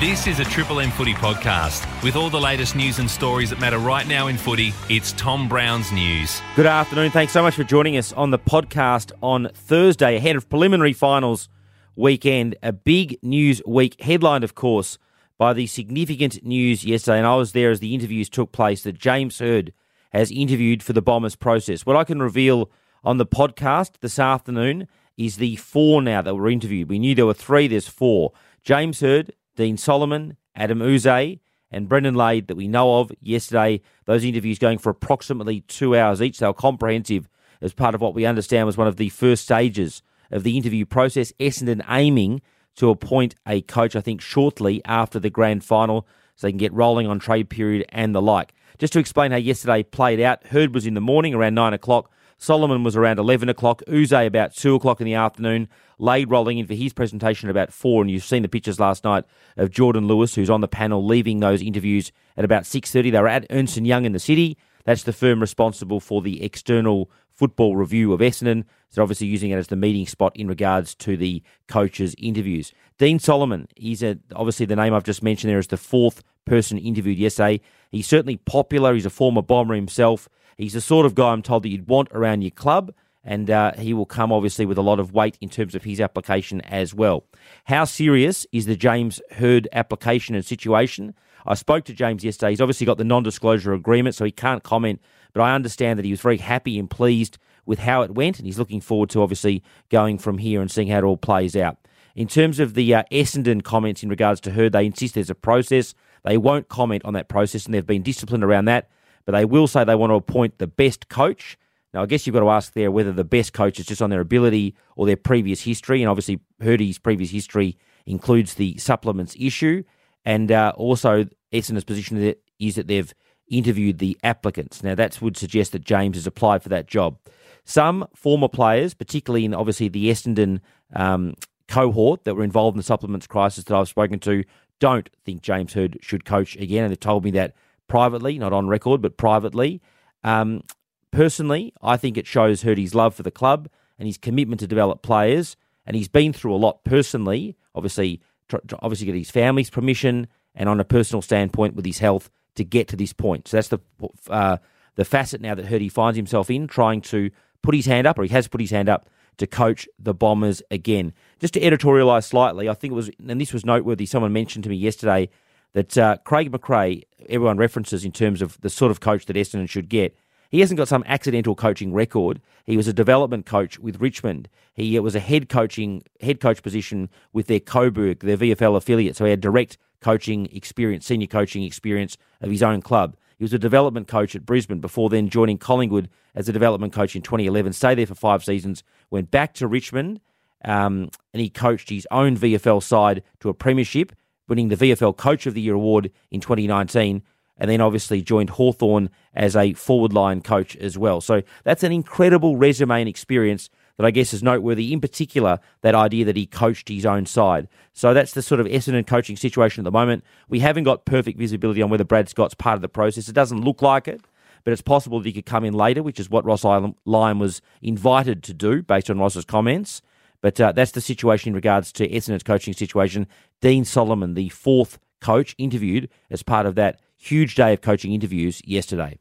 This is a Triple M Footy podcast. With all the latest news and stories that matter right now in footy, it's Tom Brown's News. Good afternoon. Thanks so much for joining us on the podcast on Thursday ahead of preliminary finals weekend. A big news week, headlined, of course, by the significant news yesterday, and I was there as the interviews took place, that James Hird has interviewed for the Bombers process. What I can reveal on the podcast this afternoon is the four now that were interviewed. We knew there were three, there's four. James Hird, Dean Solomon, Adam Yze, and Brendan Lade that we know of yesterday. Those interviews going for approximately two hours each. They were comprehensive as part of what we understand was one of the first stages of the interview process. Essendon aiming to appoint a coach, I think, shortly after the grand final so they can get rolling on trade period and the like. Just to explain how yesterday played out, Hird was in the morning around 9 o'clock. Solomon was around 11 o'clock. Yze about 2 o'clock in the afternoon. Lade rolling in for his presentation at about 4. And you've seen the pictures last night of Jordan Lewis, who's on the panel, leaving those interviews at about 6.30. They were at Ernst & Young in the city. That's the firm responsible for the external football review of Essendon. So they're obviously using it as the meeting spot in regards to the coaches' interviews. Dean Solomon, he's a, obviously the name I've just mentioned there is the fourth person interviewed yesterday. He's certainly popular. He's a former bomber himself. He's the sort of guy I'm told that you'd want around your club, and uh, he will come obviously with a lot of weight in terms of his application as well. How serious is the James Hird application and situation? I spoke to James yesterday. He's obviously got the non disclosure agreement, so he can't comment, but I understand that he was very happy and pleased with how it went, and he's looking forward to obviously going from here and seeing how it all plays out. In terms of the uh, Essendon comments in regards to Hird, they insist there's a process. They won't comment on that process, and they've been disciplined around that but they will say they want to appoint the best coach. Now, I guess you've got to ask there whether the best coach is just on their ability or their previous history. And obviously, Hirdy's previous history includes the supplements issue. And uh, also, Essendon's position is that they've interviewed the applicants. Now, that would suggest that James has applied for that job. Some former players, particularly in obviously the Essendon um, cohort that were involved in the supplements crisis that I've spoken to, don't think James Hird should coach again. And they've told me that privately, not on record, but privately. Um, personally, I think it shows Hirdy's love for the club and his commitment to develop players. And he's been through a lot personally. Obviously, tr- obviously, get his family's permission and on a personal standpoint with his health to get to this point. So that's the uh, the facet now that Hirdy finds himself in, trying to put his hand up, or he has put his hand up to coach the Bombers again. Just to editorialise slightly, I think it was, and this was noteworthy. Someone mentioned to me yesterday that uh, Craig McRae, everyone references in terms of the sort of coach that Essendon should get. He hasn't got some accidental coaching record. He was a development coach with Richmond. He uh, was a head coaching head coach position with their Coburg, their VFL affiliate. So he had direct coaching experience, senior coaching experience of his own club. He was a development coach at Brisbane before then joining Collingwood as a development coach in 2011. Stayed there for five seasons. Went back to Richmond, um, and he coached his own VFL side to a premiership winning the VFL Coach of the Year award in 2019, and then obviously joined Hawthorn as a forward line coach as well. So that's an incredible resume and experience that I guess is noteworthy, in particular, that idea that he coached his own side. So that's the sort of Essendon coaching situation at the moment. We haven't got perfect visibility on whether Brad Scott's part of the process. It doesn't look like it, but it's possible that he could come in later, which is what Ross Lyon was invited to do based on Ross's comments. But uh, that's the situation in regards to Essendon's coaching situation. Dean Solomon, the fourth coach, interviewed as part of that huge day of coaching interviews yesterday.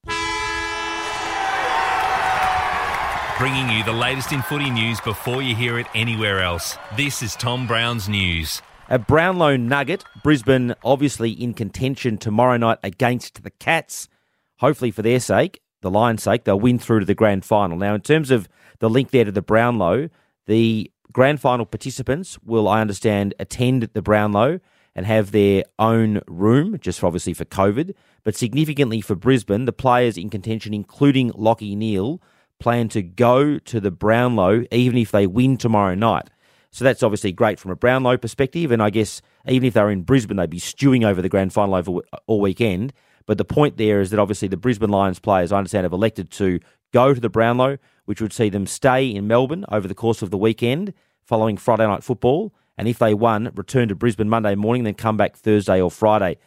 Bringing you the latest in footy news before you hear it anywhere else. This is Tom Brown's News. A Brownlow Nugget, Brisbane obviously in contention tomorrow night against the Cats. Hopefully, for their sake, the Lions' sake, they'll win through to the grand final. Now, in terms of the link there to the Brownlow, the grand final participants will, I understand, attend the Brownlow and have their own room, just for obviously for COVID. But significantly for Brisbane, the players in contention, including Lachie Neale, plan to go to the Brownlow even if they win tomorrow night. So that's obviously great from a Brownlow perspective. And I guess even if they're in Brisbane, they'd be stewing over the grand final over all weekend. But the point there is that obviously the Brisbane Lions players, I understand, have elected to go to the Brownlow, which would see them stay in Melbourne over the course of the weekend following Friday night football. And if they won, return to Brisbane Monday morning, then come back Thursday or Friday.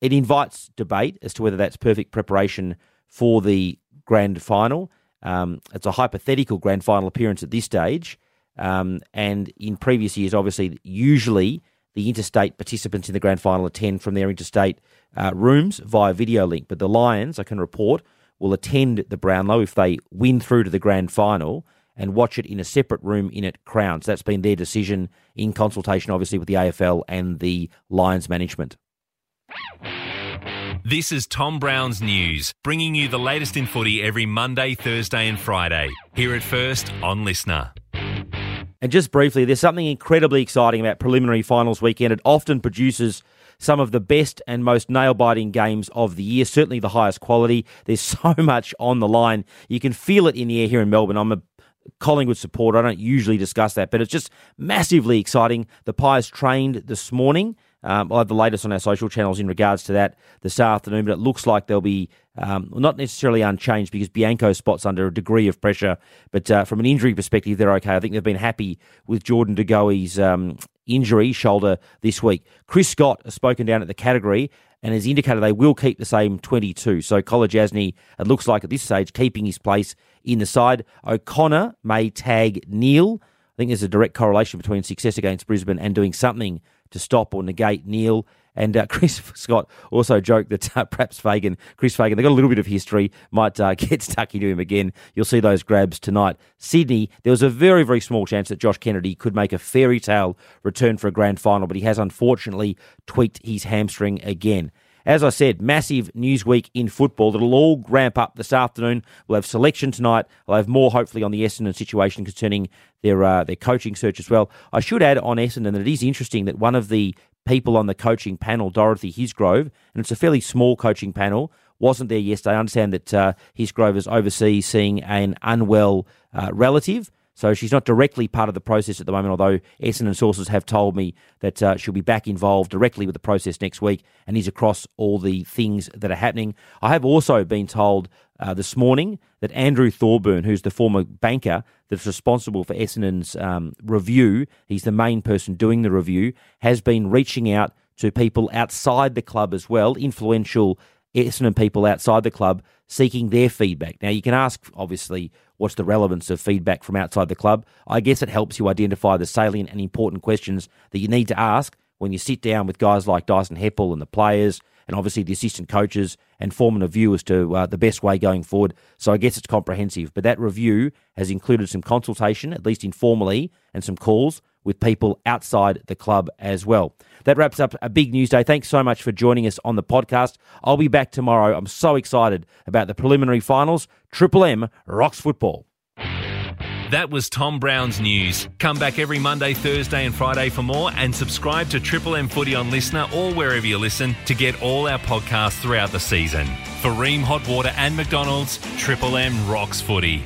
It invites debate as to whether that's perfect preparation for the grand final. Um, it's a hypothetical grand final appearance at this stage. Um, and in previous years, obviously, usually the interstate participants in the grand final attend from their interstate uh, rooms via video link. But the Lions, I can report, will attend the Brownlow if they win through to the grand final and watch it in a separate room in at Crowns. That's been their decision in consultation, obviously, with the AFL and the Lions management. This is Tom Brown's News, bringing you the latest in footy every Monday, Thursday, and Friday. Here at first on LiSTNR. And just briefly, there's something incredibly exciting about preliminary finals weekend. It often produces some of the best and most nail biting games of the year, certainly the highest quality. There's so much on the line. You can feel it in the air here in Melbourne. I'm a Collingwood supporter. I don't usually discuss that, but it's just massively exciting. The Pies trained this morning. Um, I'll have the latest on our social channels in regards to that this afternoon, but it looks like they'll be um, not necessarily unchanged because Bianco spots under a degree of pressure. But uh, from an injury perspective, they're okay. I think they've been happy with Jordan De Goey's um, injury shoulder this week. Chris Scott has spoken down at the Cattery and has indicated they will keep the same 22. So Kolodjashnij, it looks like at this stage, keeping his place in the side. O'Connor may tag Neale. I think there's a direct correlation between success against Brisbane and doing something to stop or negate Neale. And uh, Chris Scott also joked that uh, perhaps Fagan, Chris Fagan, they've got a little bit of history, might uh, get stuck into him again. You'll see those grabs tonight. Sydney, there was a very, very small chance that Josh Kennedy could make a fairy tale return for a grand final, but he has unfortunately tweaked his hamstring again. As I said, massive news week in football that'll all ramp up this afternoon. We'll have selection tonight. I'll have more hopefully on the Essendon situation concerning their uh, their coaching search as well. I should add on Essendon that it is interesting that one of the people on the coaching panel, Dorothy Hisgrove, and it's a fairly small coaching panel, wasn't there yesterday. I understand that uh, Hisgrove is overseas seeing an unwell uh, relative. So she's not directly part of the process at the moment, although Essendon sources have told me that uh, she'll be back involved directly with the process next week and is across all the things that are happening. I have also been told uh, this morning that Andrew Thorburn, who's the former banker that's responsible for Essendon's um, review, he's the main person doing the review, has been reaching out to people outside the club as well, influential Essendon people outside the club, seeking their feedback. Now, you can ask, obviously, what's the relevance of feedback from outside the club? I guess it helps you identify the salient and important questions that you need to ask when you sit down with guys like Dyson Heppell and the players and obviously the assistant coaches and forming a view as to uh, the best way going forward. So I guess it's comprehensive. But that review has included some consultation, at least informally, and some calls with people outside the club as well. That wraps up a big news day. Thanks so much for joining us on the podcast. I'll be back tomorrow. I'm so excited about the preliminary finals. Triple M rocks football. That was Tom Brown's news. Come back every Monday, Thursday, and Friday for more, and subscribe to Triple M Footy on LiSTNR or wherever you listen to get all our podcasts throughout the season. For Rheem Hot Water and McDonald's, Triple M rocks footy.